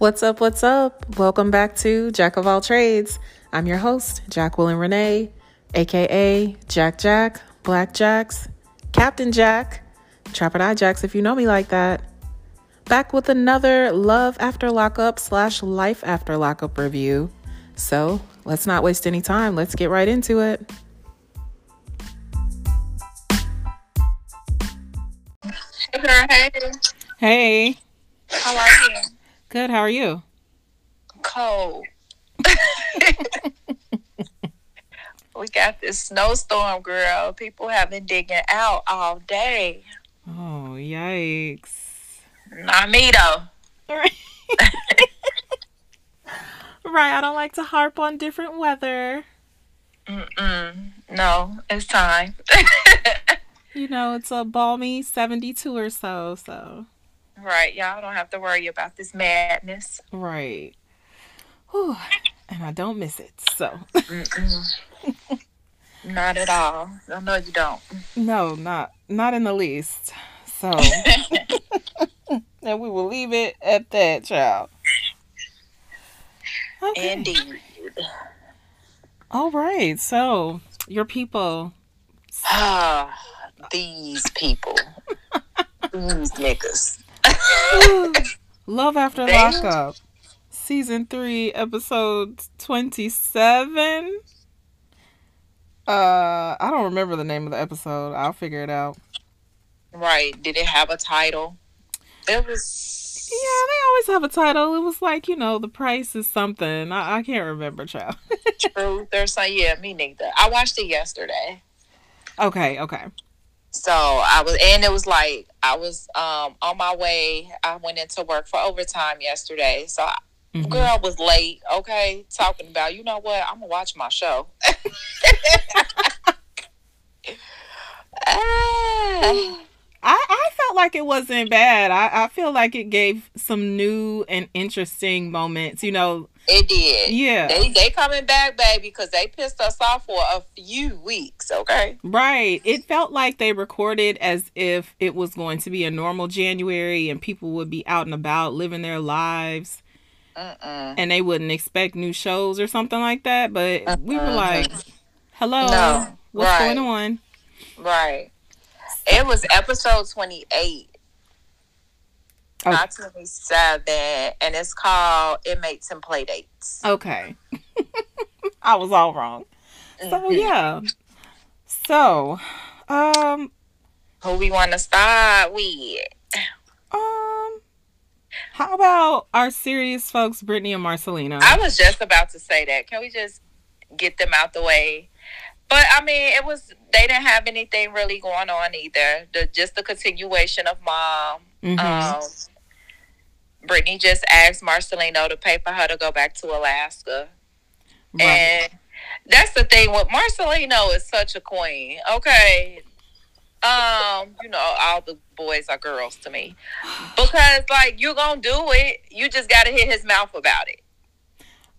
What's up? What's up? Welcome back to Jack of All Trades. I'm your host, Jacqueline Renee, aka Jack Jack, Black Jacks, Captain Jack, Trapper Eye Jacks if you know me like that. Back with another Love After Lockup slash Life After Lockup review. So let's not waste any time. Let's get right into it. Hey, girl, hey. Hey, How are you? Good. How are you? Cold. we got this snowstorm, girl. People have been digging out all day. Oh, yikes. Not me, though. Right. right. I don't like to harp on different weather. Mm-mm. No, it's time. You know, it's a balmy 72 or so, so. Right, y'all don't have to worry about this madness. Right. Whew. And I don't miss it, so. Not at all. I know you don't. No, not not in the least. So, and we will leave it at that, child. Okay. Indeed. All right. So, your people. Ah, these people. these niggas. Love After. Lockup. Season 3, episode 27. Uh, I don't remember the name of the episode. I'll figure it out. Right. Did it have a title? It was. Yeah, they always have a title. It was like, you know, the price is something. I, I can't remember, child. Truth or something. Yeah, me neither. I watched it yesterday. okay, okay. So I was, and it was like I was um on my way. I went into work for overtime yesterday. So I, Mhm. girl was late. Okay, talking about you know what? I'm gonna watch my show. Ah, I, I felt like it wasn't bad. I, I feel like it gave some new and interesting moments, you know. it did. Yeah. They they coming back, baby, because they pissed us off for a few weeks. Okay. Right. It felt like they recorded as if it was going to be a normal January and people would be out and about living their lives Mm-mm. and they wouldn't expect new shows or something like that. But we were like, hello, No. what's Right. going on? Right. It was episode 28, Oh. not 27, and it's called Inmates and Playdates. Okay. I was all wrong. So, Mhm. yeah. So, um, Who we want to start with? um, how about our serious folks, Brittany and Marcelino? I was just about to say that. Can we just get them out the way? But I mean, it was they didn't have anything really going on either. The just the continuation of mom. Mhm. Um, Brittany just asked Marcelino to pay for her to go back to Alaska. right. And that's the thing with Marcelino is such a queen. Okay. Um, you know, all the boys are girls to me. Because like you're gonna do it, you just gotta hit his mouth about it.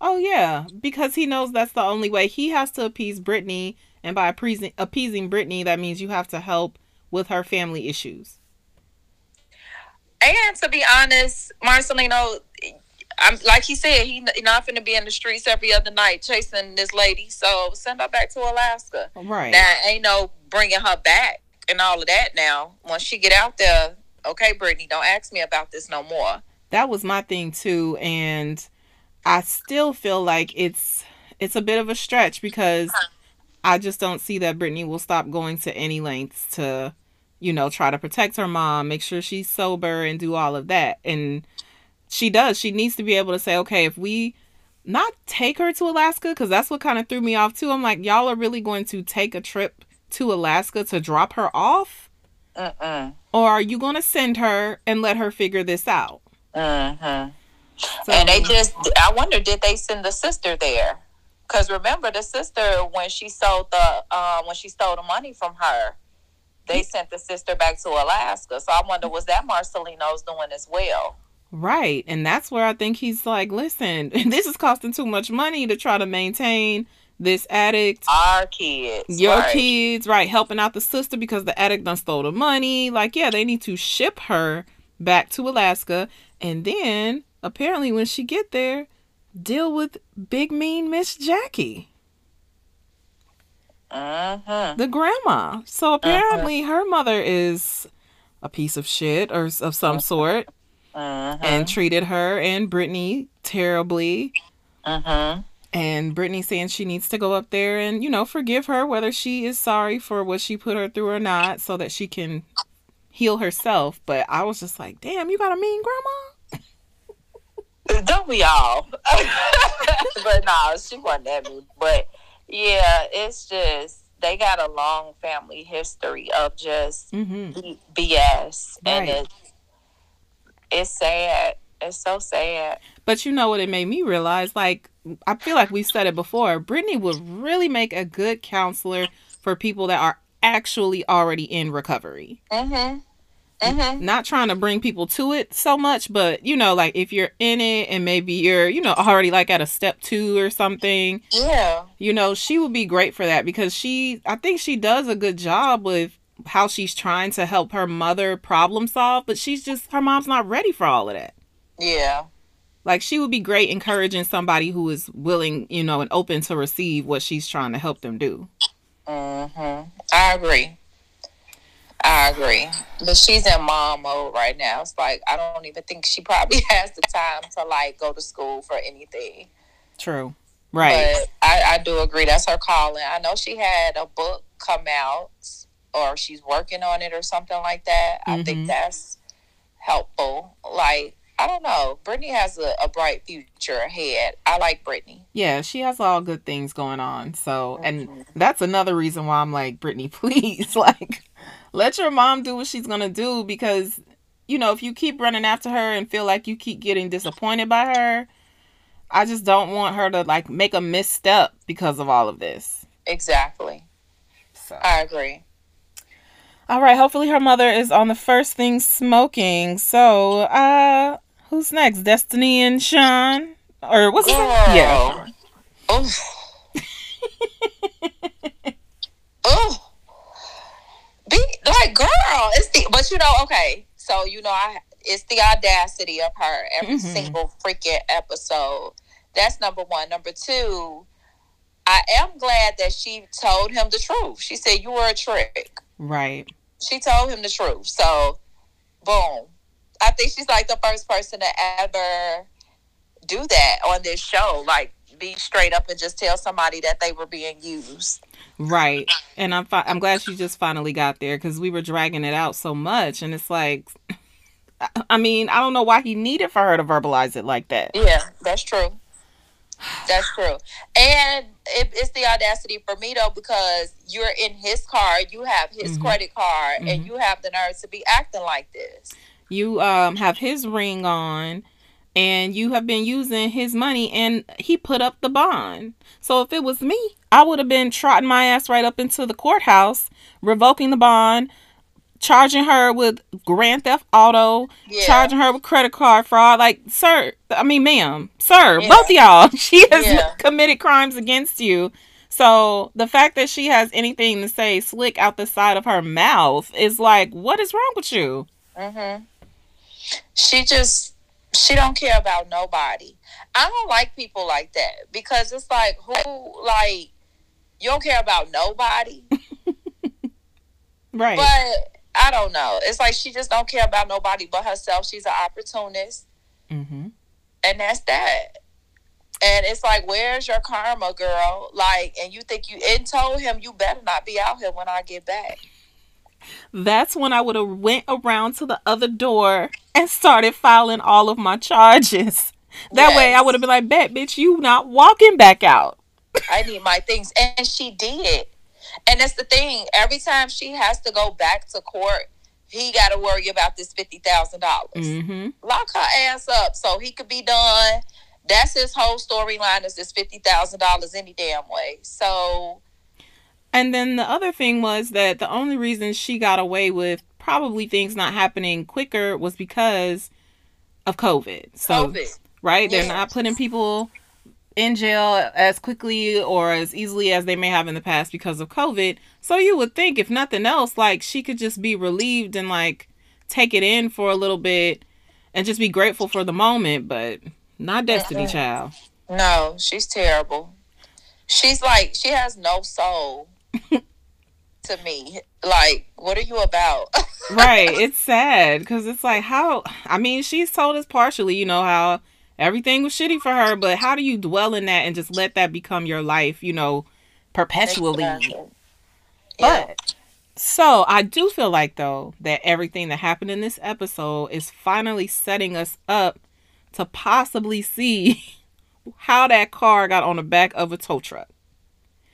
Oh yeah, because he knows that's the only way. He has to appease Brittany, and by appeasing appeasing Brittany, that means you have to help with her family issues. And to be honest, Marcelino I'm like he said, he not finna be in the streets every other night chasing this lady. So send her back to Alaska. Right. Now ain't no bringing her back and all of that. Now once she get out there, okay, Brittany, don't ask me about this no more. that was my thing too, and I still feel like it's it's a bit of a stretch because I just don't see that Brittany will stop going to any lengths to, you know, try to protect her mom, make sure she's sober, and do all of that. And she does. She needs to be able to say, okay, if we not take her to Alaska, because that's what kind of threw me off too. I'm like, y'all are really going to take a trip to Alaska to drop her off? Mm-mm. Or are you going to send her and let her figure this out? Mm-hmm. So, And they just, I wonder, did they send the sister there? Because remember, the sister when she sold the, uh, when she stole the money from her, they sent the sister back to Alaska. So I wonder, was that Marcelino's doing as well? Right. And that's where I think he's like, listen, this is costing too much money to try to maintain this addict. Our kids, Your right. kids, right, helping out the sister because the addict done stole the money. Like, yeah, they need to ship her back to Alaska and then apparently when she get there, deal with big mean Miss Jackie. Mm-hmm. the grandma. So apparently her mother is a piece of shit or of some sort Mm-hmm. and treated her and Brittany terribly. Mm-hmm. And Brittany saying she needs to go up there and, you know, forgive her whether she is sorry for what she put her through or not so that she can heal herself. But I was just like, damn, you got a mean grandma? Don't we all? but no, she wasn't that mean. But yeah, it's just they got a long family history of just Mm-hmm. B- BS, and Right. it's it's sad. It's so sad. But you know what it made me realize? Like, I feel like we said it before. Brittany would really make a good counselor for people that are actually already in recovery. Mm-hmm. Mm-hmm. Not trying to bring people to it so much, but you know, like if you're in it and maybe you're, you know, already like at a step two or something, Yeah. you know, she would be great for that because she, I think she does a good job with how she's trying to help her mother problem solve, but she's just, her mom's not ready for all of that. Yeah. Like she would be great encouraging somebody who is willing, you know, and open to receive what she's trying to help them do. Mm-hmm. I agree. I agree. But she's in mom mode right now. It's like I don't even think she probably has the time to like go to school for anything. True. Right. But I, I do agree that's her calling. I know she had a book come out or she's working on it or something like that. I Mhm. think that's helpful. Like, I don't know. Brittany has a, a bright future ahead. I like Brittany. yeah, she has all good things going on. So, and Mhm. that's another reason why I'm like, Brittany, please, like, let your mom do what she's gonna do because, you know, if you keep running after her and feel like you keep getting disappointed by her, I just don't want her to like make a misstep because of all of this. Exactly. So, I agree. all right. Hopefully, her mother is on the first thing smoking. So, uh, who's next? Destiny and Sean, or what's his name? Yeah. Oof. oh. Be like, girl, it's the but you know, okay. So you know, I it's the audacity of her every Mhm. single freaking episode. That's number one. Number two, I am glad that she told him the truth. She said you were a trick. Right. She told him the truth. So, boom. I think she's like the first person to ever do that on this show. Like, be straight up and just tell somebody that they were being used. Right. And I'm fi- I'm glad she just finally got there because we were dragging it out so much, and it's like, I- mean, I don't know why he needed for her to verbalize it like that. Yeah, that's true. That's true. And it, it's the audacity for me, though, because you're in his car, you have his Mhm. credit card, Mhm. and you have the nerve to be acting like this. You um have his ring on, and you have been using his money, and he put up the bond. So if it was me, I would have been trotting my ass right up into the courthouse, revoking the bond. Charging her with grand theft auto, Yeah. charging her with credit card fraud. Like, sir, I mean, ma'am, sir, Yeah. both of y'all, she has Yeah. committed crimes against you. So the fact that she has anything to say slick out the side of her mouth is like, what is wrong with you? hmm She just she don't care about nobody. I don't like people like that because it's like who like you don't care about nobody. Right. But I don't know. It's like she just don't care about nobody but herself. She's an opportunist, mm-hmm. and that's that. And it's like, where's your karma, girl? Like, and you think you and told him you better not be out here when I get back. That's when I would have went around to the other door and started filing all of my charges. That way I would have been like, bet, bitch, you not walking back out. I need my things. And she did. And that's the thing. Every time she has to go back to court, he got to worry about this $50,000. Mm-hmm. Lock her ass up so he could be done. That's his whole storyline is this $50,000 any damn way. So, And then the other thing was that the only reason she got away with probably things not happening quicker was because of COVID. So, COVID. right? They're Yes. not putting people in jail as quickly or as easily as they may have in the past because of COVID. So you would think, if nothing else, like she could just be relieved and like take it in for a little bit and just be grateful for the moment, but not Destiny Mhm. Child. No, she's terrible. She's like she has no soul to me. Like, what are you about? right. It's sad because it's like how I mean she's told us partially, you know, how everything was shitty for her, but how do you dwell in that and just let that become your life, you know, perpetually? Yeah. But so I do feel like though that everything that happened in this episode is finally setting us up to possibly see how that car got on the back of a tow truck.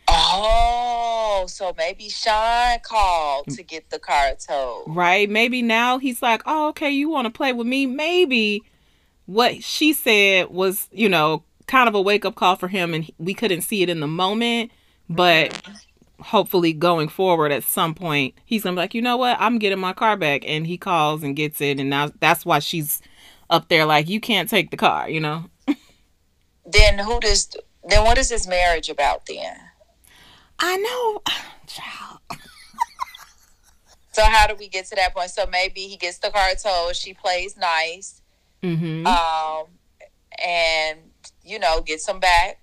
Oh, so maybe Sean called to get the car towed. Right? Maybe now he's like, "Oh, okay, you want to play with me?" Maybe what she said was, you know, kind of a wake-up call for him and we couldn't see it in the moment, but hopefully going forward at some point he's gonna be like you know what i'm getting my car back and he calls and gets it and now that's why she's up there like you can't take the car you know Then who does? Then what is his marriage about then? I know child So how do we get to that point? So maybe he gets the car towed. She plays nice, mm-hmm. um, and you know gets him back,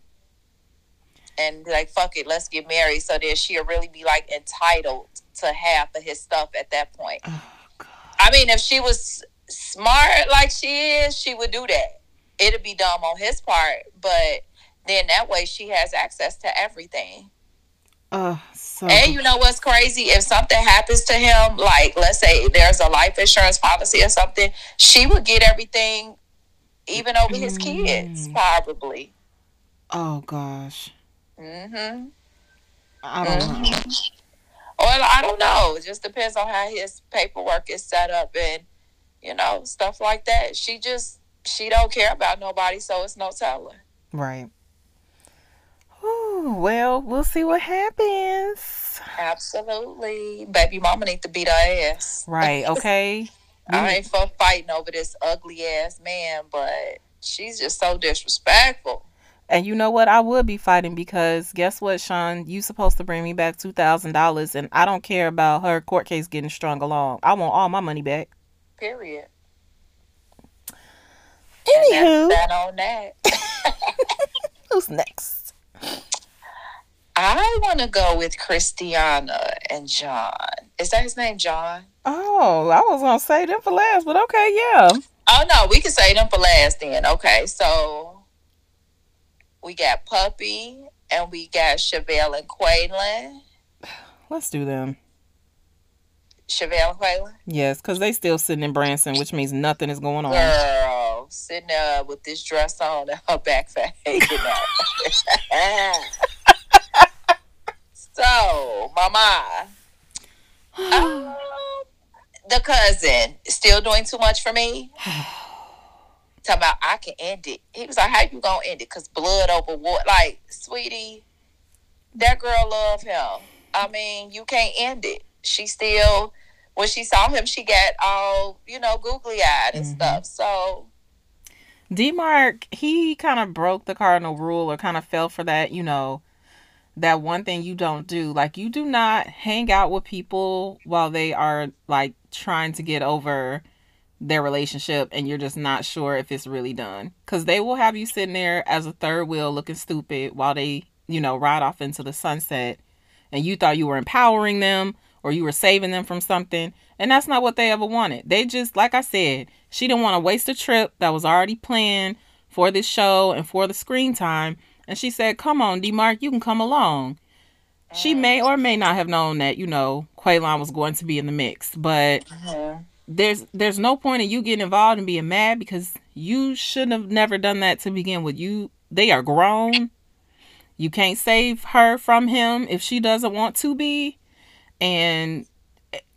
and be like fuck it, let's get married. So then she'll really be like entitled to half of his stuff at that point. oh, God. I mean, if she was smart like she is, she would do that. It'd be dumb on his part, but then that way she has access to everything. Uh, so And you know what's crazy? If something happens to him, like let's say there's a life insurance policy or something, she would get everything, even over his kids, Mm. probably. oh gosh hmm i don't know Mhm. Well, I don't know. It just depends on how his paperwork is set up and you know stuff like that. She just she don't care about nobody, so it's no telling. right well we'll see what happens Absolutely, baby mama need to beat her ass. right okay I ain't for fighting over this ugly ass man, but she's just so disrespectful. And you know what? I would be fighting because guess what, Sean? You supposed to bring me back two thousand dollars, and I don't care about her court case getting strung along. I want all my money back. Period. Anywho, that on that. who's next? I want to go with Christiana and John. Is that his name, John? Oh, I was gonna say them for last, but okay, yeah. Oh no, we can say them for last then. Okay, so we got Puppy and we got Chevelle and Quaylon. Let's do them. Chevelle and Quaylon? Yes, because they still sitting in Branson, which means nothing is going on. Girl, sitting there with this dress on and her back fat hanging out. So, Mama, um, the cousin, still doing too much for me. Talking about I can end it. He was like, "How you gonna end it? Cause blood over water." Like, sweetie, that girl love him. I mean, you can't end it. She still, when she saw him, she got all you know, googly eyed and Mhm. stuff. So, Demark, he kind of broke the cardinal rule or kind of fell for that, you know, that one thing you don't do. Like, you do not hang out with people while they are like trying to get over their relationship and you're just not sure if it's really done. Because they will have you sitting there as a third wheel looking stupid while they, you know, ride off into the sunset and you thought you were empowering them or you were saving them from something. And that's not what they ever wanted. They just, like I said, she didn't want to waste a trip that was already planned for this show and for the screen time. And she said, Come on, D Mark, you can come along. She Mm. may or may not have known that, you know, Quaylon was going to be in the mix. But mhm. there's there's no point in you getting involved and being mad because you shouldn't have never done that to begin with. You they are grown. You can't save her from him if she doesn't want to be. And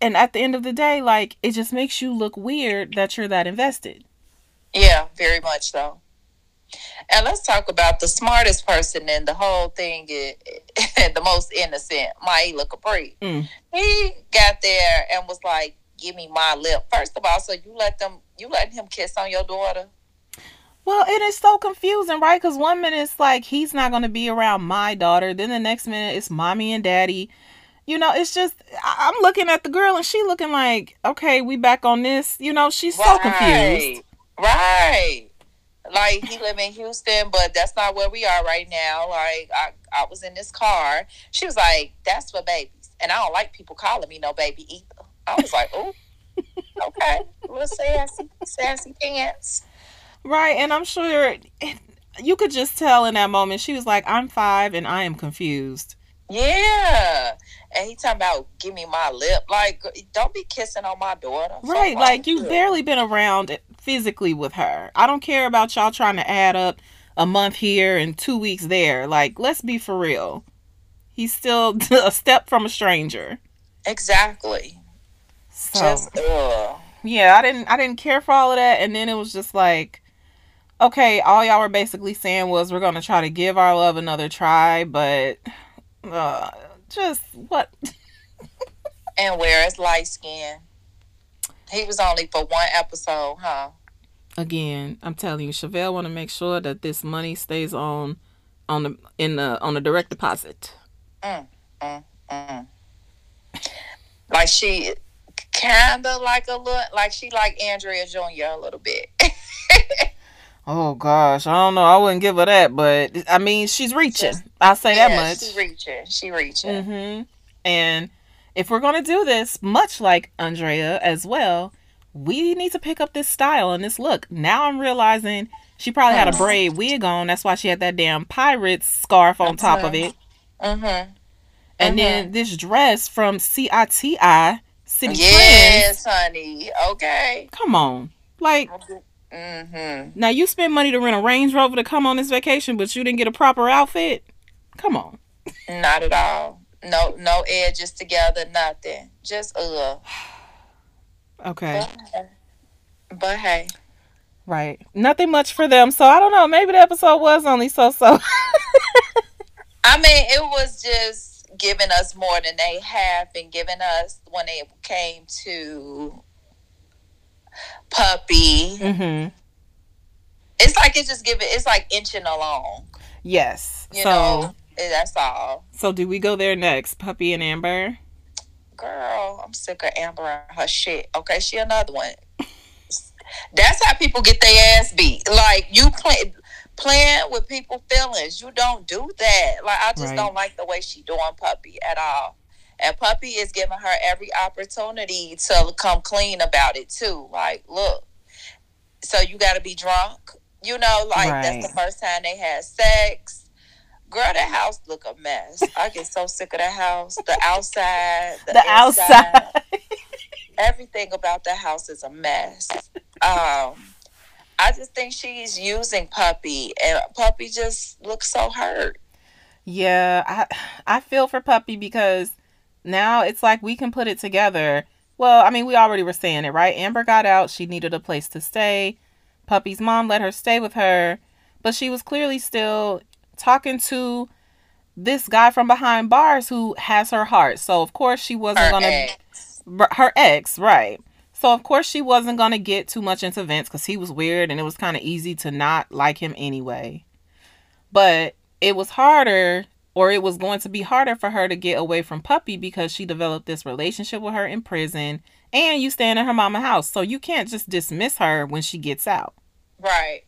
and at the end of the day, like it just makes you look weird that you're that invested. yeah, very much so. And let's talk about the smartest person in the whole thing, is, the most innocent, Maila Capri. Mm. He got there and was like, "Give me my lip." First of all, so you let them, you let him kiss on your daughter. Well, it is so confusing, right? Because one minute it's like he's not going to be around my daughter, then the next minute it's mommy and daddy. You know, it's just I'm looking at the girl and she looking like, okay, we back on this. You know, she's so confused. Right. Like he live in Houston, but that's not where we are right now. Like I, I was in this car. She was like, "That's for babies," and I don't like people calling me no baby either. I was like, "Oh, okay, little sassy, sassy pants." Right, and I'm sure you could just tell in that moment she was like, "I'm five and I am confused." Yeah, and he talking about give me my lip. Like, don't be kissing on my daughter. Right, Fuck like you've barely been around physically with her. I don't care about y'all trying to add up a month here and two weeks there. Like, let's be for real. He's still a step from a stranger. exactly. So Just ugh. yeah, I didn't I didn't care for all of that, and then it was just like, okay, all y'all were basically saying was we're gonna try to give our love another try, but uh, just what? And where is light skin? He was only for one episode, huh? Again, I'm telling you, Chevelle want to make sure that this money stays on on the in the on the direct deposit. Mm. Like she kind of like a little, like she like Andrea Jr. a little bit. Oh gosh, I don't know. I wouldn't give her that, but I mean, she's reaching. I'll say that Yeah, much. She reaching. She reaching. hmm And if we're gonna do this, much like Andrea as well, we need to pick up this style and this look. Now I'm realizing she probably had a braid wig on. That's why she had that damn pirate scarf on top of it. Mm-hmm. And then this dress from CITI City Trends. Yes, honey. Okay. Come on, like Mm-hmm. now you spend money to rent a Range Rover to come on this vacation, but you didn't get a proper outfit. Come on. Not at all. No, no edges together. Nothing. Just uh. Okay. But, but hey, Right. Nothing much for them. So I don't know. Maybe the episode was only so so. I mean, it was just giving us more than they have been giving us when it came to puppy. mm-hmm. It's like it's just giving. It's like inching along. Yes. You so know, that's all. so do we go there next? Puppy and Amber. Girl, I'm sick of Amber and her shit. Okay, she another one. That's how people get their ass beat. Like you play playing with people's feelings. You don't do that. Like I just Right. don't like the way she doing puppy at all. And puppy is giving her every opportunity to come clean about it too. Like, look, so you got to be drunk. You know, like that's the first time they had sex. Girl, that house look a mess. I get so sick of that house. The outside, the, The inside, outside. everything about the house is a mess. Um, I just think she's using Puppy, and Puppy just looks so hurt. Yeah, I I feel for Puppy because now it's like we can put it together. Well, I mean, we already were saying it, right? Amber got out, she needed a place to stay. Puppy's mom let her stay with her, but she was clearly still talking to this guy from behind bars who has her heart. So, of course, she wasn't Her going to ex. Her ex, right. So of course she wasn't going to get too much into Vince cuz he was weird and it was kind of easy to not like him anyway. But it was harder or it was going to be harder for her to get away from Puppy because she developed this relationship with her in prison and you stand in her mama house. So you can't just dismiss her when she gets out. Right.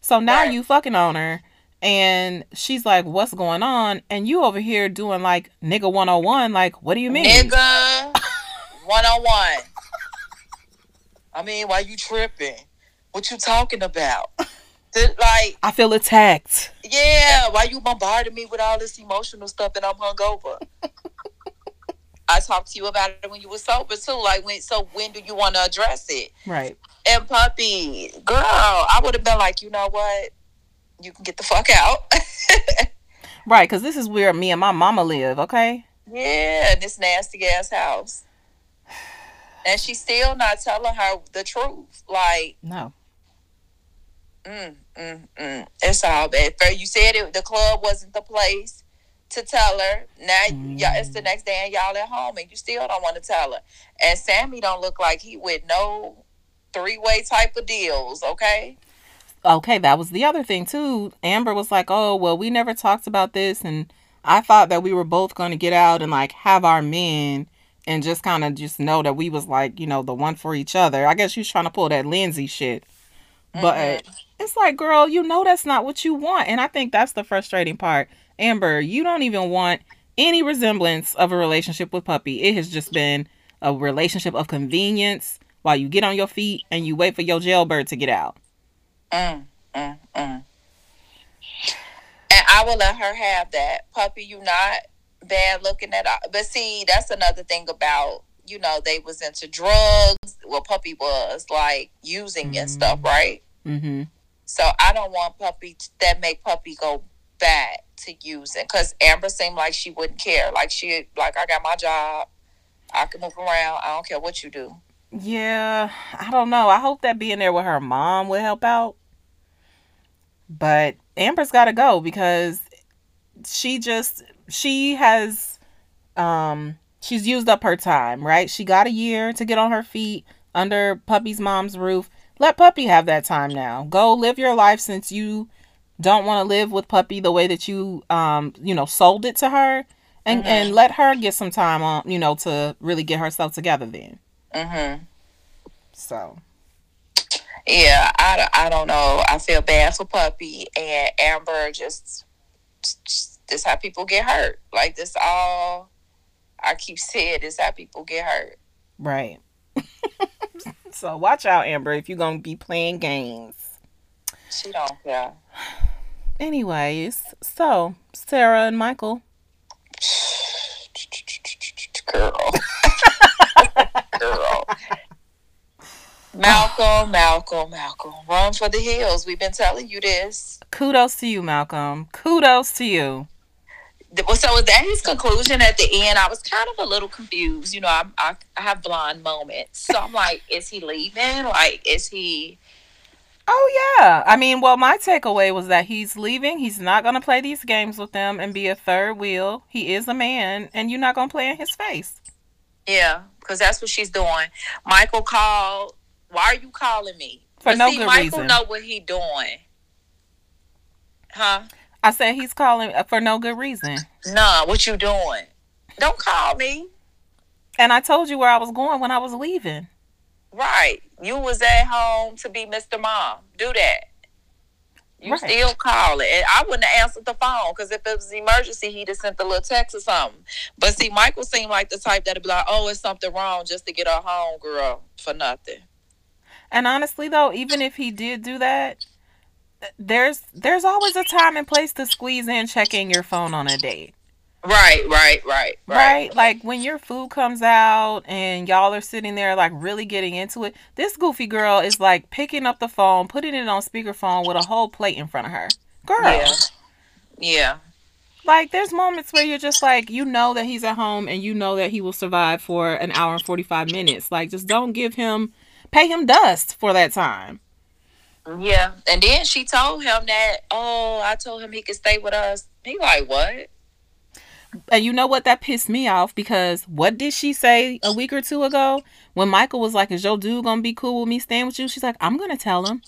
So now Right. you fucking on her and she's like, "What's going on?" And you over here doing like nigga 101 like, "What do you mean?" Nigga, one on one. I mean, why you tripping? What you talking about? Like, I feel attacked. yeah, why you bombarding me with all this emotional stuff and I'm hungover? I talked to you about it when you were sober too. Like, when so when do you want to address it? Right. And puppy, girl, I would have been like, you know what? You can get the fuck out. Right, because this is where me and my mama live, okay? yeah, this nasty ass house. And she's still not telling her the truth. Like, No. Mm, mm, mm. It's all bad. First, you said it, the club wasn't the place to tell her. Now, y'all, it's the next day and y'all at home and you still don't want to tell her. And Sammy don't look like he with no three-way type of deals, okay? Okay, that was the other thing, too. Amber was like, oh, well, we never talked about this. And I thought that we were both going to get out and, like, have our men and just kind of just know that we was, like, you know, the one for each other. I guess she was trying to pull that Lindsay shit. But Mhm. It's like, girl, you know that's not what you want. And I think that's the frustrating part. Amber, you don't even want any resemblance of a relationship with Puppy. It has just been a relationship of convenience while you get on your feet and you wait for your jailbird to get out. Mm, mm, mm. And I will let her have that. Puppy, you not bad looking at all. But see, that's another thing about, you know, they was into drugs. Well, Puppy was like using and stuff, right? Mm-hmm. So I don't want Puppy that make Puppy go back to using. Because Amber seemed like she wouldn't care. Like she, like I got my job. I can move around. I don't care what you do. Yeah, I don't know. I hope that being there with her mom would help out. But Amber's got to go because she just she has um she's used up her time, right? She got a year to get on her feet under Puppy's mom's roof. Let Puppy have that time now. Go live your life since you don't want to live with Puppy the way that you um you know sold it to her and Mhm. and let her get some time on, you know, to really get herself together then. Mm-hmm. So, Yeah, I, don't- I don't know. I feel bad for Puppy and Amber. Just, just this how people get hurt. Like this all. I keep saying this how people get hurt. Right. so watch out, Amber, if you're gonna be playing games. She don't care. Anyways, so Sarah and Michael. Girl. Girl. Malcolm, Malcolm, Malcolm. Run for the hills. We've been telling you this. Kudos to you, Malcolm. Kudos to you. So was that his conclusion at the end? I was kind of a little confused. You know, I, I, I have blonde moments. So I'm like, is he leaving? Like, is he. Oh yeah. I mean, well, my takeaway was that he's leaving. He's not gonna play these games with them and be a third wheel. He is a man, and you're not gonna play in his face. Yeah, because that's what she's doing. Michael called. Why are you calling me? For But no see, good Michael reason. know what he doing. Huh? I said he's calling uh, for no good reason. Nah, what you doing? Don't call me. And I told you where I was going when I was leaving. Right. You was at home to be Mr. Mom. Do that. You Right. still calling. And I wouldn't have answered the phone because if it was an emergency, he'd have sent a little text or something. But see, Michael seemed like the type that'd be like, oh, it's something wrong just to get her home, girl, for nothing. And honestly though, even if he did do that, th- there's there's always a time and place to squeeze in checking your phone on a date. Right, right, right, Right? right. Like when your food comes out and y'all are sitting there like really getting into it. This goofy girl is like picking up the phone, putting it on speakerphone with a whole plate in front of her. Girl. Yeah. Yeah. Like there's moments where you're just like you know that he's at home and you know that he will survive for an hour and 45 minutes. Like just don't give him pay him dust for that time. Yeah. And then she told him that, oh, I told him he could stay with us. He like, what? And you know what? That pissed me off because what did she say a week or two ago when Michael was like, "Is your dude gonna be cool with me staying with you?" She's like, "I'm gonna tell him."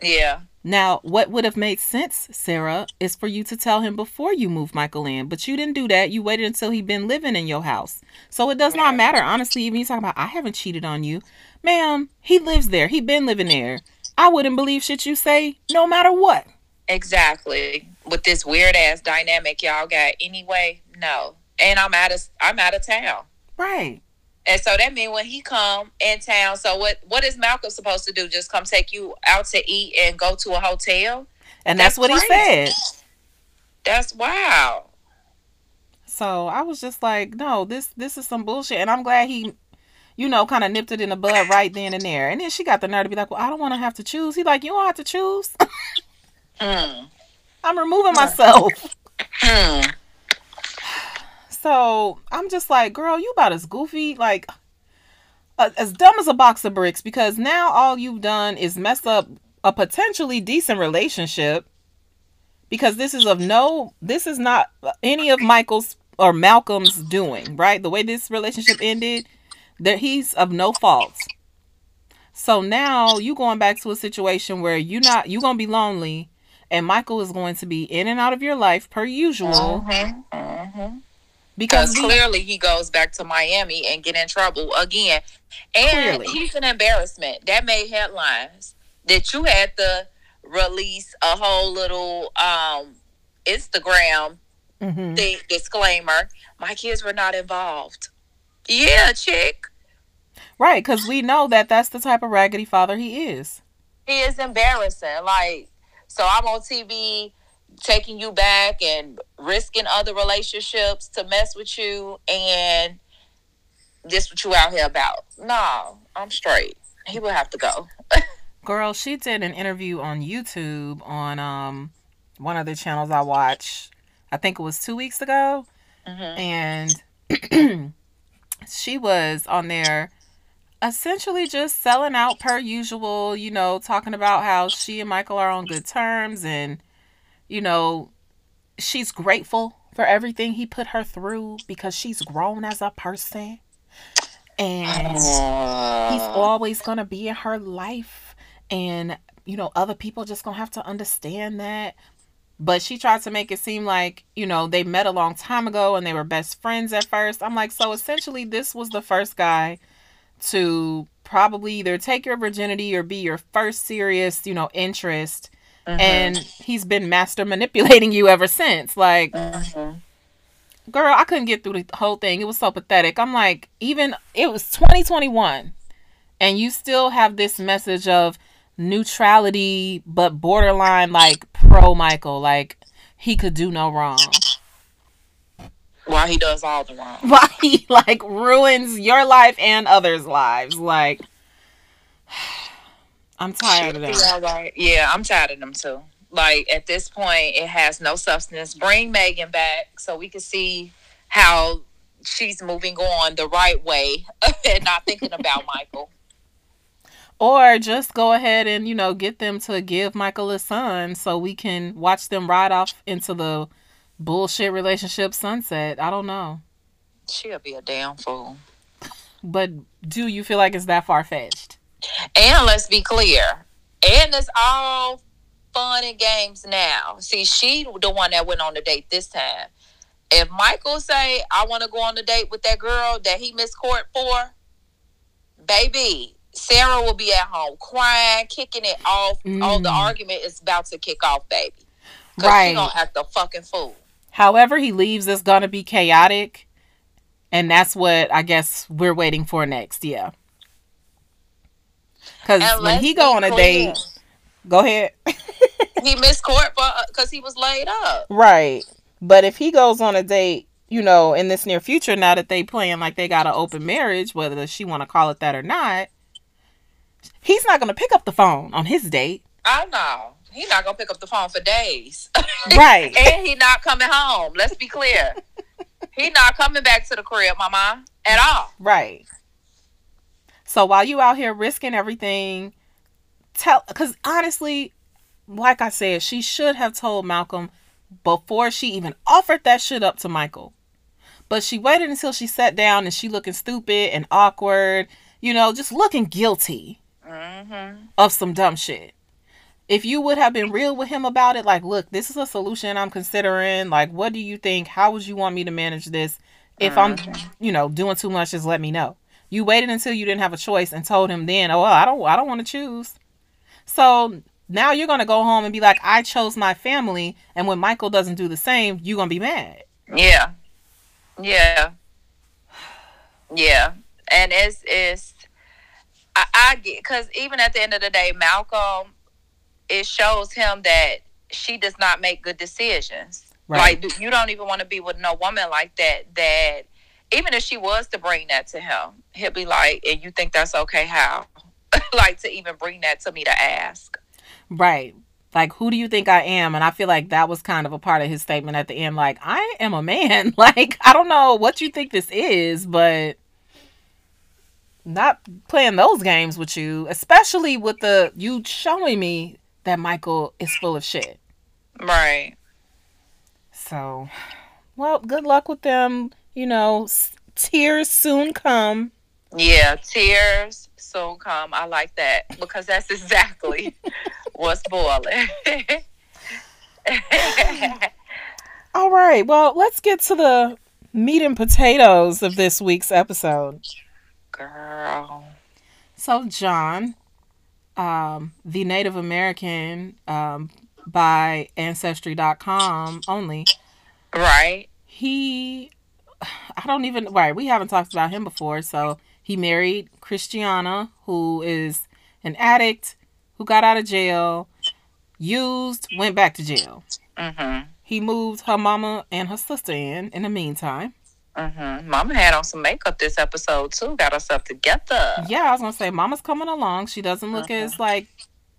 Yeah. Now, what would have made sense, Sarah, is for you to tell him before you move Michael in, but you didn't do that. You waited until he'd been living in your house. So it does not matter, honestly. Even you talking about, I haven't cheated on you, ma'am. He lives there. He been living there. I wouldn't believe shit you say, no matter what. Exactly. With this weird ass dynamic y'all got anyway, no. And I'm out of I'm out of town. Right. And so that means when he come in town, so what what is Malcolm supposed to do? Just come take you out to eat and go to a hotel? And that's, That's what he said. That's wow. So I was just like, no, this this is some bullshit. And I'm glad he, you know, kind of nipped it in the bud right then and there. And then she got the nerve to be like, well, I don't want to have to choose. He like, you don't have to choose. Hmm. I'm removing myself. Hmm. So I'm just like, girl, you about as goofy, like uh, as dumb as a box of bricks. Because now all you've done is mess up a potentially decent relationship. Because this is of no, this is not any of Michael's or Malcolm's doing, right? The way this relationship ended, that he's of no fault. So now you going back to a situation where you not you gonna be lonely, and Michael is going to be in and out of your life per usual Mhm. Mhm. because clearly he goes back to Miami and get in trouble again. And Clearly. he's an embarrassment. That made headlines. that you had to release a whole little um Instagram Mhm. thing disclaimer. My kids were not involved. Yeah, chick. Right, because we know that that's the type of raggedy father he is. He is embarrassing. Like, so I'm on TV taking you back and risking other relationships to mess with you, and this what you out here about? No, I'm straight. He will have to go. Girl, she did an interview on YouTube on um one of the channels I watch. I think it was two weeks ago. Mhm. and she was on there essentially just selling out per usual, you know, talking about how she and Michael are on good terms and you know, she's grateful for everything he put her through because she's grown as a person. And he's always going to be in her life and you know other people just going to have to understand that but she tried to make it seem like you know they met a long time ago and they were best friends at first. I'm like so essentially this was the first guy to probably either take your virginity or be your first serious you know interest. Mhm, and he's been master manipulating you ever since. Like mhm. girl i couldn't get through the whole thing. It was so pathetic. I'm like even it was 2021 and you still have this message of neutrality but borderline like pro michael like he could do no wrong Why he does all the wrong. why he like ruins your life and others lives like i'm tired of that all right. Yeah, I'm tired of them too. Like at this point, it has no substance. Bring Megan back so we can see how she's moving on the right way and not thinking about Michael. Or just go ahead and you know get them to give michael a son so we can watch them ride off into the bullshit relationship sunset i don't know She'll be a damn fool. but do you feel like it's that far-fetched And let's be clear, and it's all fun and games now. See, she the one that went on the date this time. If Michael say, "I want to go on the date with that girl that he missed court for," baby, Sarah will be at home crying, kicking it off. Oh, the Mm. argument is about to kick off, baby. Cause Right. she gonna act a fucking fool. however he leaves is gonna be chaotic and that's what i guess we're waiting for next yeah because And when he go on a clear, date go ahead he missed court because he was laid up. Right. But if he goes on a date, you know, in this near future, now that they plan like they got an open marriage, whether she want to call it that or not, he's not going to pick up the phone on his date. I know He's not gonna pick up the phone for days. Right. and he not coming home. Let's be clear. he not coming back to the crib, mama, at all. right. So while you out here risking everything, tell, because honestly, like I said, she should have told Malcolm before she even offered that shit up to Michael. But she waited until she sat down and she looking stupid and awkward, you know, just looking guilty. Mm-hmm. of some dumb shit. If you would have been real with him about it, like, look, this is a solution I'm considering. Like, what do you think? How would you want me to manage this? If I'm, you know, doing too much, just let me know. You waited until you didn't have a choice and told him then, oh, well, I don't, I don't want to choose. So now you're gonna go home and be like, I chose my family, and when Michael doesn't do the same, you're gonna be mad. Yeah, yeah, yeah. And it's it's I, I get because even at the end of the day, Malcolm, it shows him that she does not make good decisions. Right. Like you don't even want to be with no woman like that. That even if she was to bring that to him, he'll be like, "And you think that's okay? How? like to even bring that to me to ask?" Right. Like, who do you think I am? And I feel like that was kind of a part of his statement at the end. Like, I am a man. Like, I don't know what you think this is, but not playing those games with you, especially with the you showing me that Michael is full of shit. Right. So, well, good luck with them. You know, tears soon come. Yeah, tears soon come. I like that because that's exactly what's boiling. All right. Well, let's get to the meat and potatoes of this week's episode. Girl. So, John, um, the Native American um, by Ancestry.com only. Right. He, I don't even, right, we haven't talked about him before. So he married Christiana, who is an addict who got out of jail, used, went back to jail. Mm-hmm. He moved her mama and her sister in in the meantime. Mm-hmm. Mama had on some makeup this episode too. Got herself together. Yeah, I was gonna say Mama's coming along. She doesn't look as like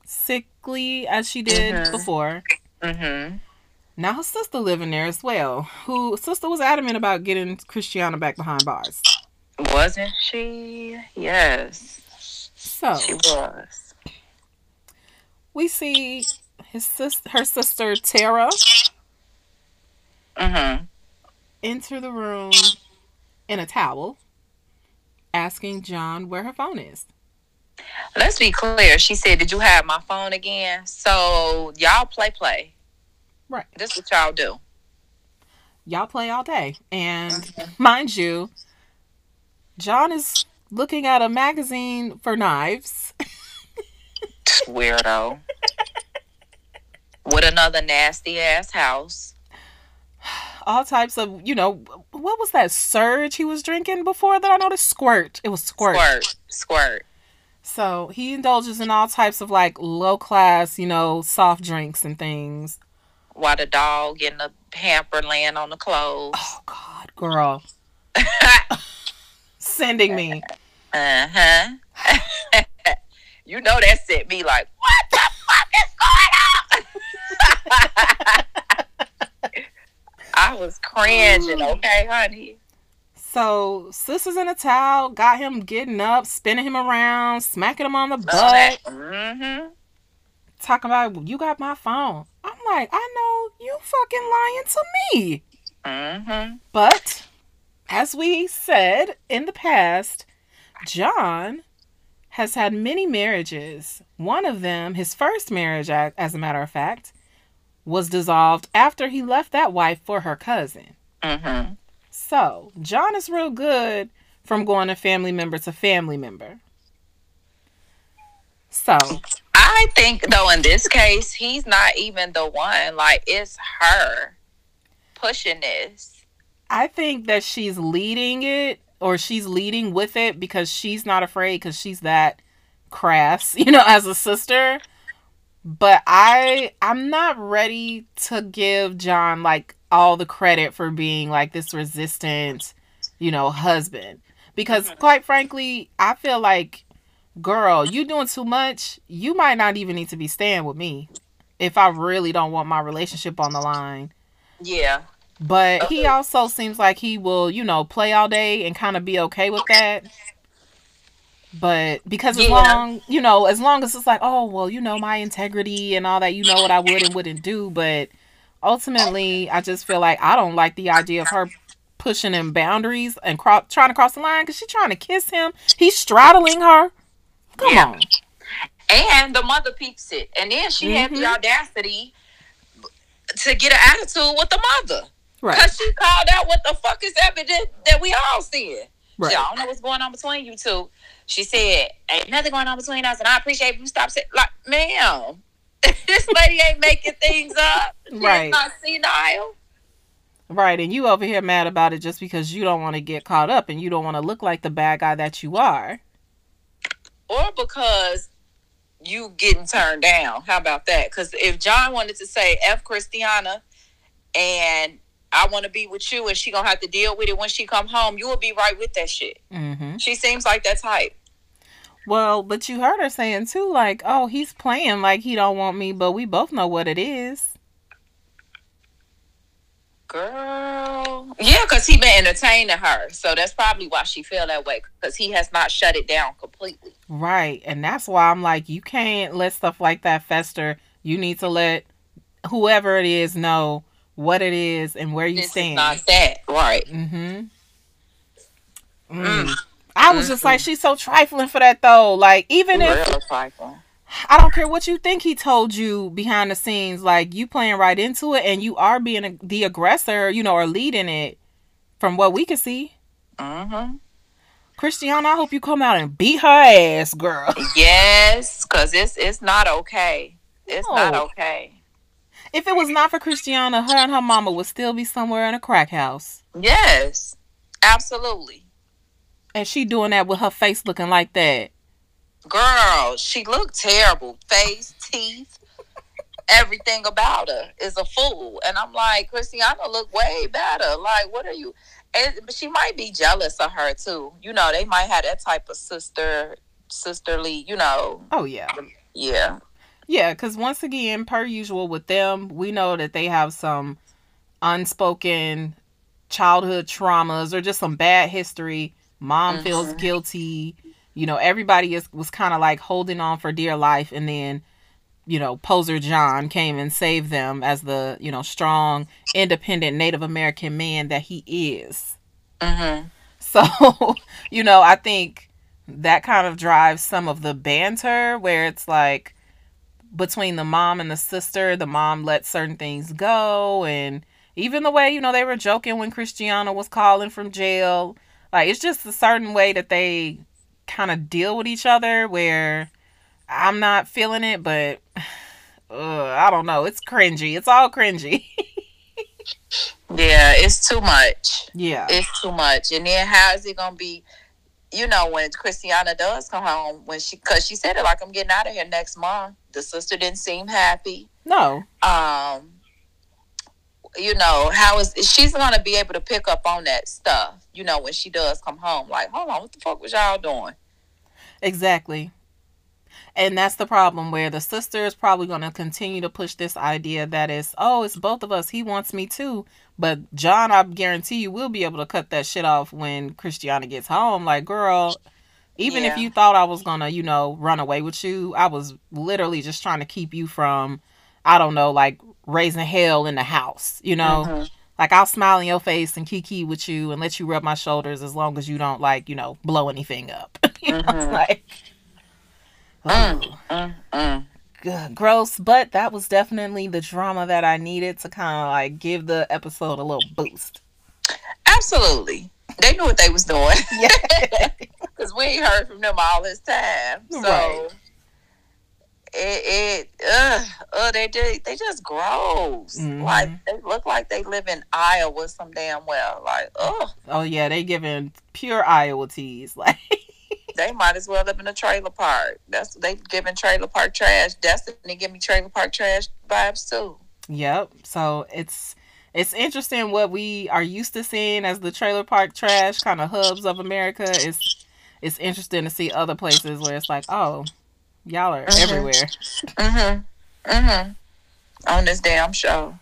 sickly as she did Mhm. before. Mm-hmm. Now her sister living there as well. Who sister was adamant about getting Christiana back behind bars. Wasn't she? Yes, So she was. we see his sis her sister Tara Mm-hmm. Enter the room in a towel, asking John where her phone is. Let's be clear. She said, "Did you have my phone again?" So y'all play play. Right. This is what y'all do. Y'all play all day. And mm-hmm. mind you, John is looking at a magazine for knives. Weirdo. With another nasty ass house. All types of, you know, what was that surge he was drinking before that I noticed? Squirt. It was squirt. Squirt. Squirt. So he indulges in all types of like low class, you know, soft drinks and things. While the dog in the hamper laying on the clothes. Oh God, girl, sending me. Uh-huh. you know that set me like, what the fuck is going on? I was cringing, okay, honey. So sisters in a towel got him getting up, spinning him around, smacking him on the butt, that. Mm-hmm. talking about you got my phone. I'm like, I know you fucking lying to me. Mm-hmm. But as we said in the past, John has had many marriages. One of them, his first marriage, as a matter of fact, was dissolved after he left that wife for her cousin. Mm-hmm. So, John is real good from going to family member to family member. So, I think though in this case, he's not even the one. Like it's her pushing this. I think that she's leading it or she's leading with it because she's not afraid because she's that crass, you know, as a sister. But I I'm not ready to give John like all the credit for being like this resistant, you know, husband. Because quite frankly, I feel like girl, you doing too much. You might not even need to be staying with me if I really don't want my relationship on the line. Yeah. But he also seems like he will, you know, play all day and kind of be okay with that. But because as Yeah. long, you know, as long as it's like, oh, well, you know, my integrity and all that, you know what I would and wouldn't do. But ultimately, I just feel like I don't like the idea of her pushing in boundaries and cro- trying to cross the line because she's trying to kiss him. He's straddling her. Come Yeah. on. And the mother peeps it. And then she had the Mhm. audacity to get an attitude with the mother. Right. Because she called out what the fuck is evident that we all see. Right. She, I don't know what's going on between you two. She said, Ain't nothing going on between us, and I appreciate you stop saying like, ma'am. this lady ain't making things up. Right. not senile. Right. And you over here mad about it just because you don't want to get caught up and you don't want to look like the bad guy that you are. Or because you getting turned down. How about that? Because if John wanted to say F Christiana and I want to be with you and she gonna have to deal with it when she come home, you will be right with that shit. Mm-hmm. She seems like that type. Well, but you heard her saying too, like, oh, he's playing like he don't want me, but we both know what it is. Girl. Yeah, because he been entertaining her. So that's probably why she feel that way. Because he has not shut it down completely. Right. And that's why I'm like, you can't let stuff like that fester. You need to let whoever it is know what it is and where you This is stand. not that. Right. Mm-hmm. Mm. Mm. I was just like, she's so trifling for that though. Like, even if trifling. I don't care what you think he told you behind the scenes. Like you playing right into it, and you are being a, the aggressor, you know, or leading it, from what we can see. Mm-hmm. Christiana, I hope you come out and beat her ass, girl. Yes, because it's it's not okay. It's not okay. If it was not for Christiana, her and her mama would still be somewhere in a crack house. Yes, absolutely. And she doing that with her face looking like that. Girl, she looked terrible. Face, teeth, everything about her is a fool. And I'm like, Christiana look way better. Like, what are you? And she might be jealous of her too. You know, they might have that type of sister, sisterly. You know, Oh yeah. yeah. Yeah, because once again, per usual with them, we know that they have some unspoken childhood traumas or just some bad history. Mom feels Mhm. guilty. You know, everybody is was kind of like holding on for dear life, and then, you know, Poser John came and saved them as the you know strong, independent Native American man that he is. hmm So, you know, I think that kind of drives some of the banter where it's like between the mom and the sister, the mom lets certain things go. And even the way, you know, they were joking when Christiana was calling from jail. Like, it's just a certain way that they kind of deal with each other where I'm not feeling it, but uh, I don't know. It's cringy. It's all cringy. Yeah, it's too much. yeah. It's too much. And then how is it gonna be? You know, when Christiana does come home, when she, cause she said it like I'm getting out of here next month. The sister didn't seem happy. No. Um, you know, how is she's gonna be able to pick up on that stuff? You know, when she does come home, like, hold on, what the fuck was y'all doing? Exactly. And that's the problem where the sister is probably going to continue to push this idea that is, oh, it's both of us. He wants me too. But John, I guarantee you, will be able to cut that shit off when Christiana gets home. Like, girl, even if you thought I was to, you know, run away with you, I was literally just trying to keep you from, I don't know, like raising hell in the house, you know? Mhm. Like, I'll smile in your face and kiki with you and let you rub my shoulders as long as you don't, like, you know, blow anything up. you know, Mhm. like. Mm, mm, mm. Gross, but that was definitely the drama that I needed to kind of like give the episode a little boost. Absolutely, they knew what they was doing Yeah. because we ain't heard from them all this time. So. Right. It, it uh, uh, they did, they just gross. Mhm. Like they look like they live in Iowa some damn well. Like, oh, oh yeah, they giving pure Iowa teas. Like they might as well live in a trailer park. That's they giving trailer park trash. Destiny give me trailer park trash vibes too. Yep. So it's it's interesting what we are used to seeing as the trailer park trash kind of hubs of America. It's it's interesting to see other places where it's like, oh, y'all are Mhm. everywhere. Mm-hmm. Mm-hmm. On this damn show.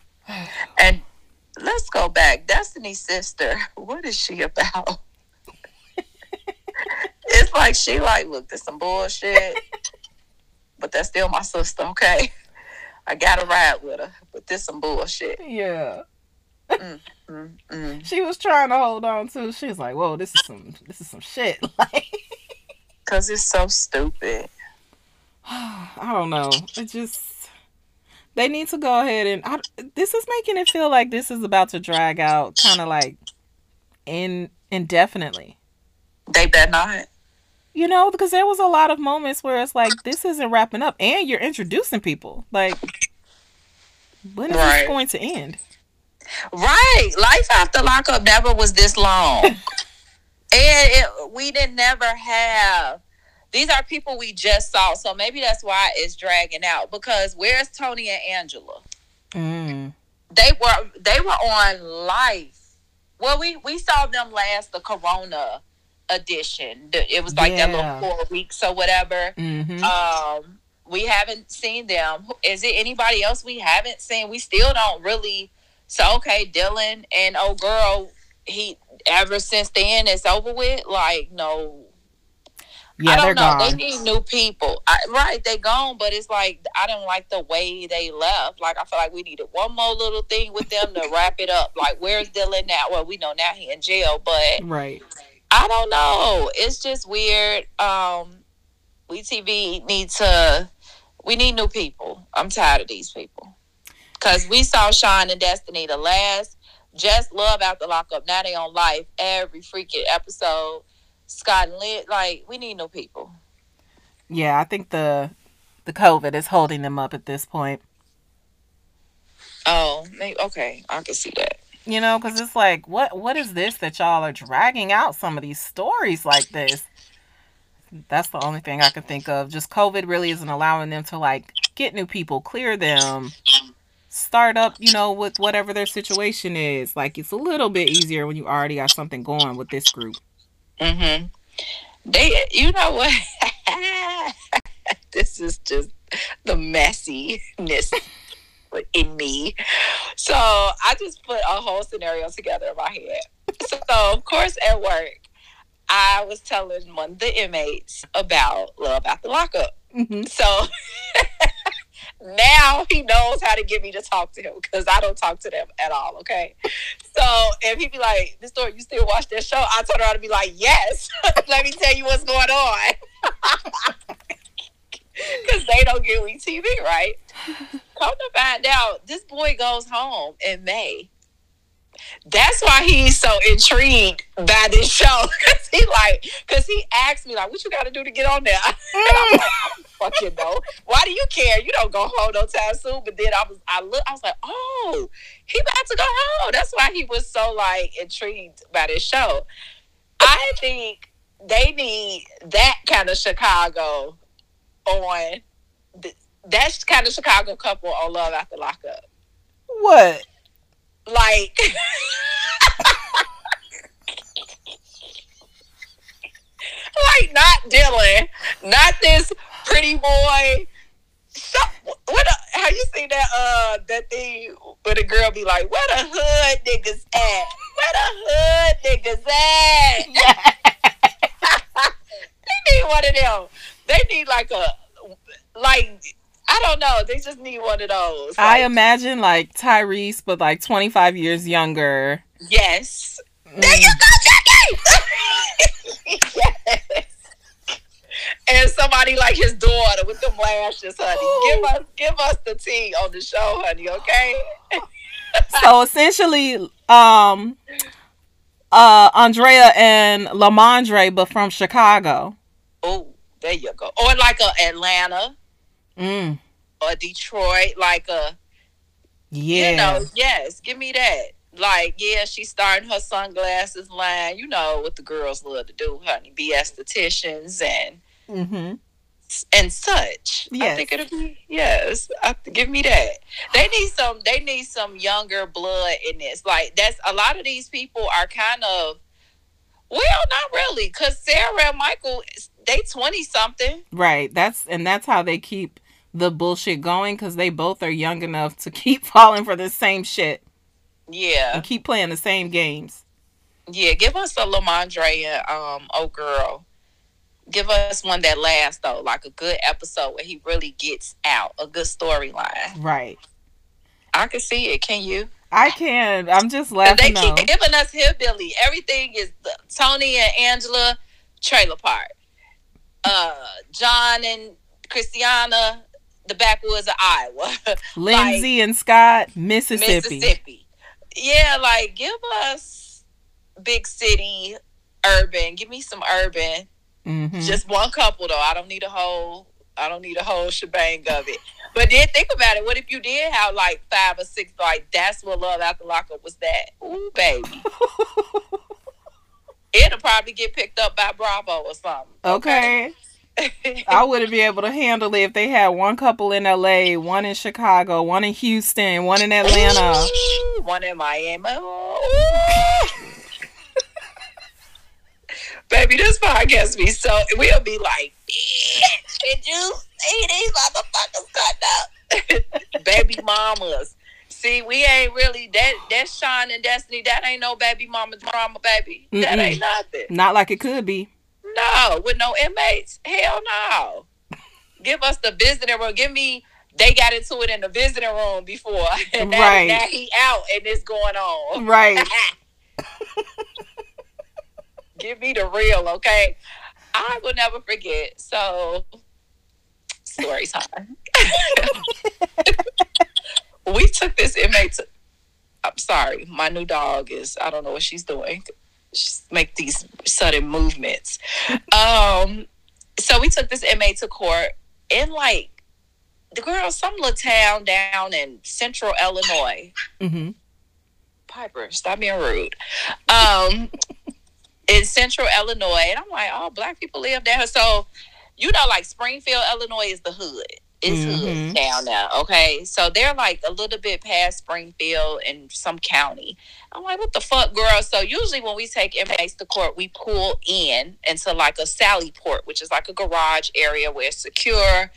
And let's go back. Destiny's sister. What is she about? it's like she like look, this some bullshit. but that's still my sister, okay? I gotta ride with her, but this some bullshit. Yeah. Mm-mm. She was trying to hold on to. She was like, "Whoa, this is some this is some shit." Like Cause it's so stupid. I don't know. It just they need to go ahead and I, this is making it feel like this is about to drag out, kind of like in indefinitely. They better not. You know, because there was a lot of moments where it's like this isn't wrapping up, and you're introducing people. Like, when is Right. this going to end? Right. Life after lockup never was this long. and it, we didn't never have these are people we just saw. So maybe that's why it's dragging out. Because where's Tony and Angela? Mm. They were they were on life. Well, we we saw them last the Corona edition. It was like that little four weeks or whatever. hmm Um, we haven't seen them. Is it anybody else we haven't seen? We still don't really. So okay, Dylan and oh girl, he ever since then it's over with. Like no, yeah, I they're don't know. gone. They need new people. I, right, they gone, but it's like I don't like the way they left. Like I feel like we needed one more little thing with them to wrap it up. Like where's Dylan now? Well, we know now he in jail, but right. I don't know. It's just weird. Um, we TV need to. We need new people. I'm tired of these people. Cause we saw Sean and Destiny the last. Just love after lockup. Now they on life every freaking episode. Scott and Lit. Like we need new people. Yeah, I think the the COVID is holding them up at this point. Oh, maybe, okay, I can see that. You know, because it's like, what what is this that y'all are dragging out some of these stories like this? That's the only thing I can think of. Just COVID really isn't allowing them to like get new people, clear them, start up, you know, with whatever their situation is. Like it's a little bit easier when you already got something going with this group. Mm-hmm. They, you know what? this is just the messiness in me. So I just put a whole scenario together in my head. So of course at work, I was telling one of the inmates about love after lockup. Mm-hmm. So now he knows how to get me to talk to him because I don't talk to them at all. Okay. So if he'd be like, "This story, you still watch that show?" I turn around and be like, "Yes." Let me tell you what's going on. Because they don't give me TV, right? Come to find out, this boy goes home in May. That's why he's so intrigued by this show. Cause he like, cause he asked me like, "What you got to do to get on there?" And I'm like, fucking know. Why do you care? You don't go home no time soon. But then I was, I look, I was like, "Oh, he about to go home." That's why he was so like intrigued by this show. I think they need that kind of Chicago on. The, that kind of Chicago couple on Love After Lockup. What? Like, like not Dylan, not this pretty boy. So, what? A, have you seen that? Uh, that thing where the girl be like, "Where the hood niggas at? Where the hood niggas at?" they need one of them. They need like a like I don't know. They just need one of those. I imagine like Tyrese, but like 25 years younger. yes. Mm. There you go, Jackie. yes. And somebody like his daughter with them lashes, honey. Give us, give us the tea on the show, honey. Okay. So essentially, um, uh, Andrea and Lamondre, but from Chicago. Oh, there you go. Or like a Atlanta Mm. or Detroit, like a Yeah. you know, yes, give me that. Like, yeah, she's starting her sunglasses line. You know what the girls love to do, honey. Be estheticians and mm-hmm. and such. I Yes. think it'll be yes. I, give me that. They need some. They need some younger blood in this. Like that's a lot of these people are kind of. Well, not really, because Sarah and Michael, they twenty something. Right. That's and that's how they keep the bullshit going because they both are young enough to keep falling for the same shit Yeah, and keep playing the same games. yeah. Give us a Lamondre and um, oh girl. Give us one that lasts though, like a good episode where he really gets out, a good storyline. Right. I can see it. Can you? I can. I'm just laughing they though. keep giving us hillbilly. Everything is the, Tony and Angela trailer park. Uh, John and Christiana, the backwoods of Iowa, Lindsay and Scott, Mississippi. Mississippi. Yeah, like give us big city, urban. Give me some urban. Mhm. Just one couple though. I don't need a whole. I don't need a whole shebang of it. But then think about it. What if you did have like five or six? Like that's what love after lockup was. That ooh baby. It'll probably get picked up by Bravo or something. okay. I wouldn't be able to handle it if they had one couple in LA, one in Chicago, one in Houston, one in Atlanta. One in Miami. Baby, this podcast be so we'll be like, "Bitch, did you see these motherfuckers cut up? baby mamas. See, we ain't really that that's Sean and Destiny. That ain't no baby mama's mama drama, baby. That Mm-mm. ain't nothing. Not like it could be. No, with no inmates. Hell no. Give us the visiting room. Give me. They got into it in the visiting room before, and now, Right. now he out and it's going on. Right. Give me the real, okay? I will never forget. So, story time. we took this inmate to. I'm sorry, my new dog is. I don't know what she's doing. Make these sudden movements. um, so we took this inmate to court in like the girl, some little town down in central Illinois. Mm-hmm. Piper, stop being rude. Um, in central Illinois, and I'm like, oh, black people live there. So, you know, like Springfield, Illinois is the hood. It's Mhm. hood down there. Okay, so they're like a little bit past Springfield in some county. I'm like, what the fuck, girl? So usually when we take inmates to court, we pull in into like a sally port, which is like a garage area where it's secure.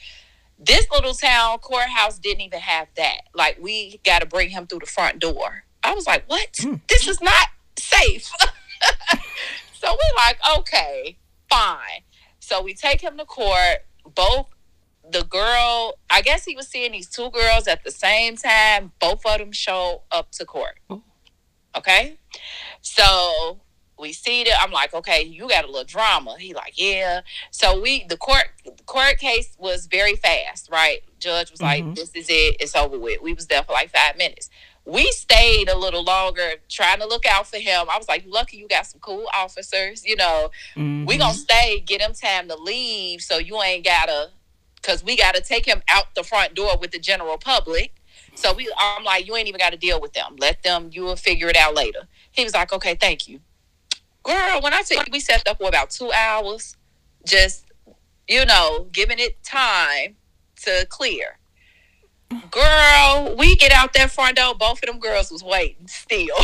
This little town courthouse didn't even have that. Like we got to bring him through the front door. I was like, what? Mm. This is not safe. so we're like, okay, fine. So we take him to court. Both the girl, I guess he was seeing these two girls at the same time. Both of them show up to court. Okay. So we see that I'm like, okay, you got a little drama. He like, yeah. So we the court the court case was very fast, right? Judge was like, Mhm. this is it, it's over with. We was there for like five minutes. We stayed a little longer trying to look out for him. I was like, lucky you got some cool officers, you know. Mhm. We gonna stay, get him time to leave, so you ain't gotta, cause we gotta take him out the front door with the general public. So we, I'm like, you ain't even got to deal with them. Let them. You will figure it out later. He was like, okay, thank you, girl. When I you, we sat up for about two hours, just you know, giving it time to clear. Girl, we get out that front door. Both of them girls was waiting still.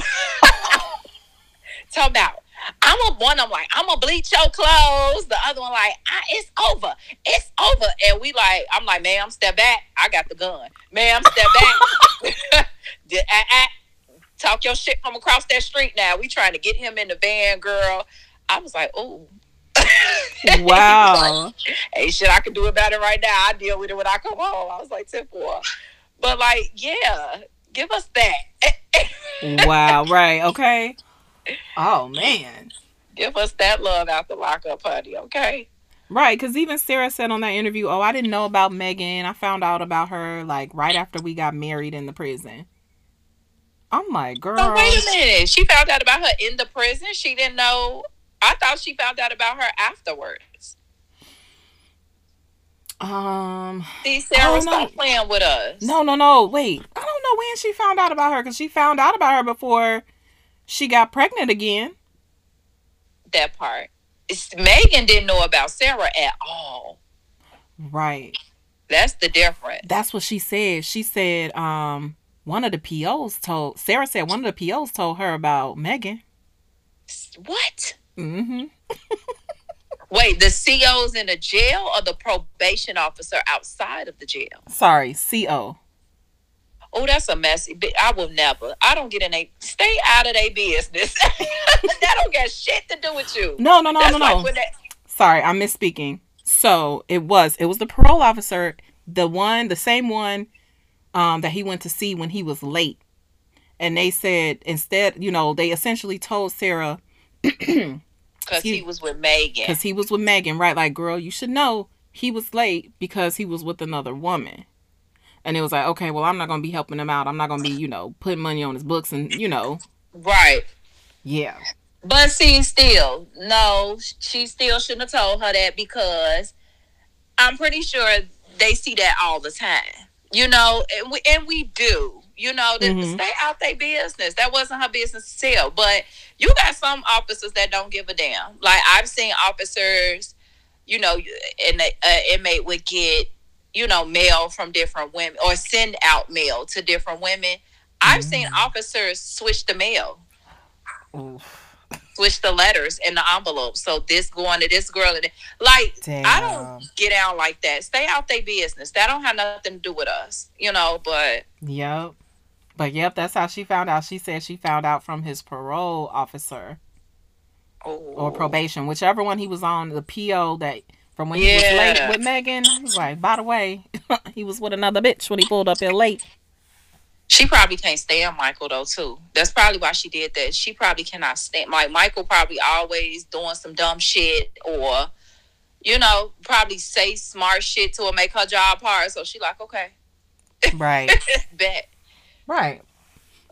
Talk about. I'm a one. I'm like, I'm gonna bleach your clothes. The other one like, ah, it's over. It's over. And we like, I'm like, ma'am, step back. I got the gun. Ma'am, step back. Did-. Talk your shit from across that street now. We trying to get him in the van, girl. I was like, oh. Wow. hey, shit, I can do about it right now. I deal with it when I come home. I was like, 10 4. But, like, yeah, give us that. wow. Right. Okay. Oh man. give us that love out the lockup, honey, okay? Right, because even Sarah said on that interview, "Oh, I didn't know about Megan. I found out about her like right after we got married in the prison." I'm like, girl. So, wait a minute. She found out about her in the prison. She didn't know. I thought she found out about her afterwards. Um, See, Sarah, stop playing with us. no, no, no. Wait, I don't know when she found out about her because she found out about her before she got pregnant again. That part. It's, Megan didn't know about Sarah at all. Right. That's the difference. That's what she said. She said, um, one of the POs told Sarah said one of the POs told her about Megan. What? Mm-hmm. Wait, the CO's in the jail or the probation officer outside of the jail? Sorry, CO. Oh, that's a messy. I will never. I don't get in a. Stay out of their business. that don't got shit to do with you. No, no, no, that's no, no. when that. Sorry, I'm misspeaking. So it was it was the parole officer, the one, the same one, um, that he went to see when he was late, and they said instead, you know, they essentially told Sarah Because he was with Megan. because he was with Megan, right? Like, girl, you should know he was late because he was with another woman. And it was like, okay, well, I'm not gonna be helping him out. I'm not gonna be, you know, putting money on his books and, you know, Right. yeah. But see, still, no, she still shouldn't have told her that because I'm pretty sure they see that all the time. You know, and we, and we do. You know, that Mhm. stay out their business. That wasn't her business to tell. But you got some officers that don't give a damn. Like I've seen officers, you know, and an inmate would get, you know, mail from different women or send out mail to different women. I've seen Mm. officers switch the mail Oof. switch the letters in the envelope. So this going to this girl, and like I don't get out like that. Stay out their business. That don't have nothing to do with us, you know. But Yep. But yep, that's how she found out. She said she found out from his parole officer or oh, probation, whichever one he was on, the PO that from when he was late with Megan. Like, by the way, he was with another bitch when he pulled up here late. she probably can't stand Michael though too. That's probably why she did that. She probably cannot stand like Michael. Probably always doing some dumb shit or. You know, probably say smart shit to her, make her job hard. So she like, okay, Right. bet, right.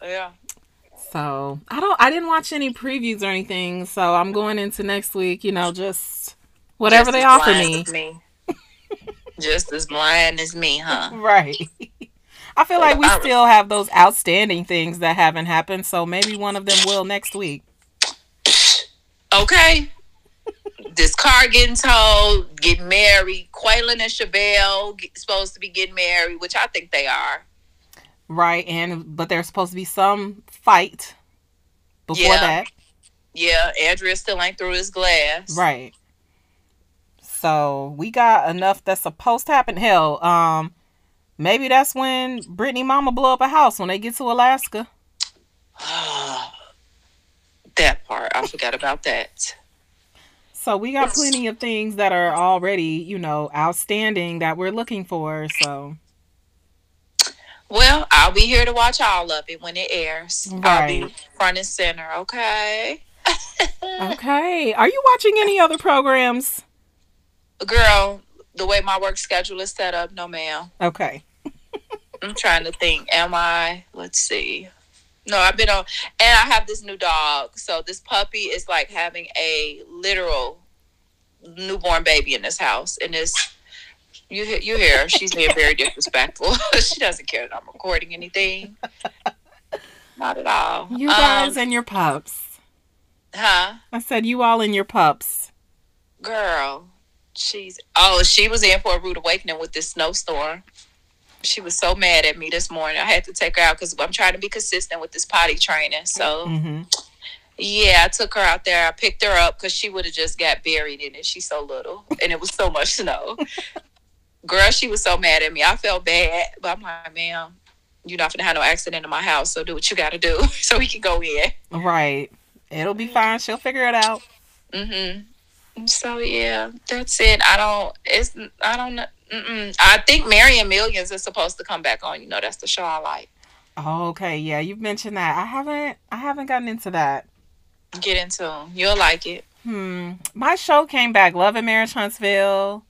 yeah. So I don't. I didn't watch any previews or anything. So I'm going into next week. You know, just whatever Just they offer me. as me. Just as blind as me, huh? Right. I feel like we still have those outstanding things that haven't happened. So maybe one of them will next week. Okay. this car getting towed, getting married. Quaylon and Chevelle get, supposed to be getting married, which I think they are. Right. And but there's supposed to be some fight before Yeah. that. Yeah, Andrea still ain't through his glass. Right. So we got enough that's supposed to happen. Hell, um, maybe that's when Brittany Mama blow up a house when they get to Alaska. that part, I forgot about that. So we got plenty of things that are already, you know, outstanding that we're looking for. So Well, I'll be here to watch all of it when it airs. I'll be front and center, okay? okay, are you watching any other programs? Girl, the way my work schedule is set up, no ma'am. Okay. I'm trying to think. Am I? Let's see. No, I've been on, and I have this new dog. So this puppy is like having a literal newborn baby in this house, and it's you. hear- You hear her. she's being very disrespectful. she doesn't care that I'm recording anything. Not at all. You guys Um, and your pups. huh? I said you all and your pups. Girl, she's oh, she was in for a rude awakening with this snowstorm. She was so mad at me this morning. I had to take her out because I'm trying to be consistent with this potty training. So hmm yeah, I took her out there. I picked her up because she would have just got buried in it. She's so little, and it was so much snow. Girl, she was so mad at me. I felt bad, but I'm like, ma'am, you're not gonna have no accident in my house. So do what you got to do so we can go in. Right. It'll be fine. She'll figure it out. Mm-hmm. So yeah, that's it. I don't. It's. I don't know. Mm-mm. I think Marrying Millions is supposed to come back on. You know, that's the show I like. Oh, okay. Yeah, you've mentioned that. I haven't. I haven't gotten into that. Get into. You'll like it. Hmm. My show came back. Love and Marriage Huntsville.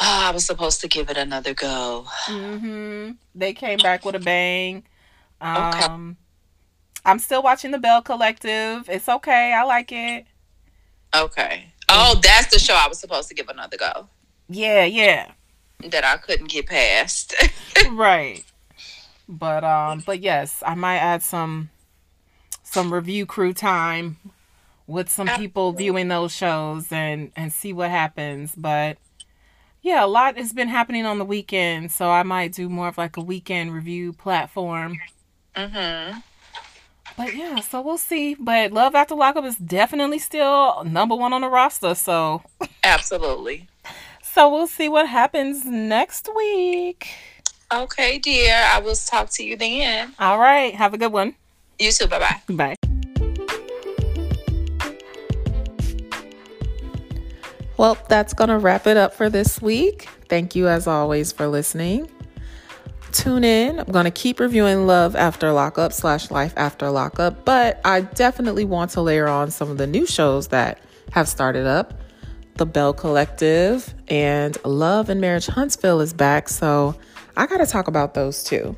Oh, I was supposed to give it another go. Mm-hmm. They came back with a bang. Okay. Um, I'm still watching the Belle Collective. It's okay. I like it. Okay. Oh, that's the show I was supposed to give another go Yeah, yeah. that I couldn't get past. right. But um, but yes, I might add some some review crew time with some people viewing those shows and and see what happens. But yeah, a lot has been happening on the weekend, so I might do more of like a weekend review platform. mm-hmm. But yeah, so we'll see. But Love After Lockup is definitely still number one on the roster. So Absolutely. so we'll see what happens next week. Okay, dear. I will talk to you then. All right. Have a good one. You too. Bye bye. Bye. Well, that's going to wrap it up for this week. Thank you, as always, for listening. Tune in. I'm going to keep reviewing Love After Lockup slash Life After Lockup, but I definitely want to layer on some of the new shows that have started up. The Belle Collective and Love and Marriage Huntsville is back, so I got to talk about those too.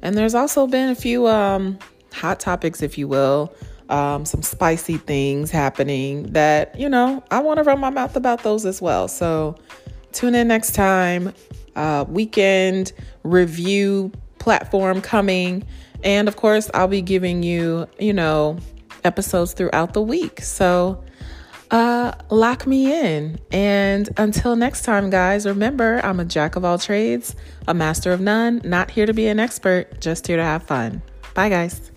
And there's also been a few um, hot topics, if you will, um, some spicy things happening that, you know, I want to run my mouth about those as well. So tune in next time. Uh, weekend review platform coming. And of course, I'll be giving you, you know, episodes throughout the week. So uh, lock me in. And until next time, guys, remember I'm a jack of all trades, a master of none, not here to be an expert, just here to have fun. Bye, guys.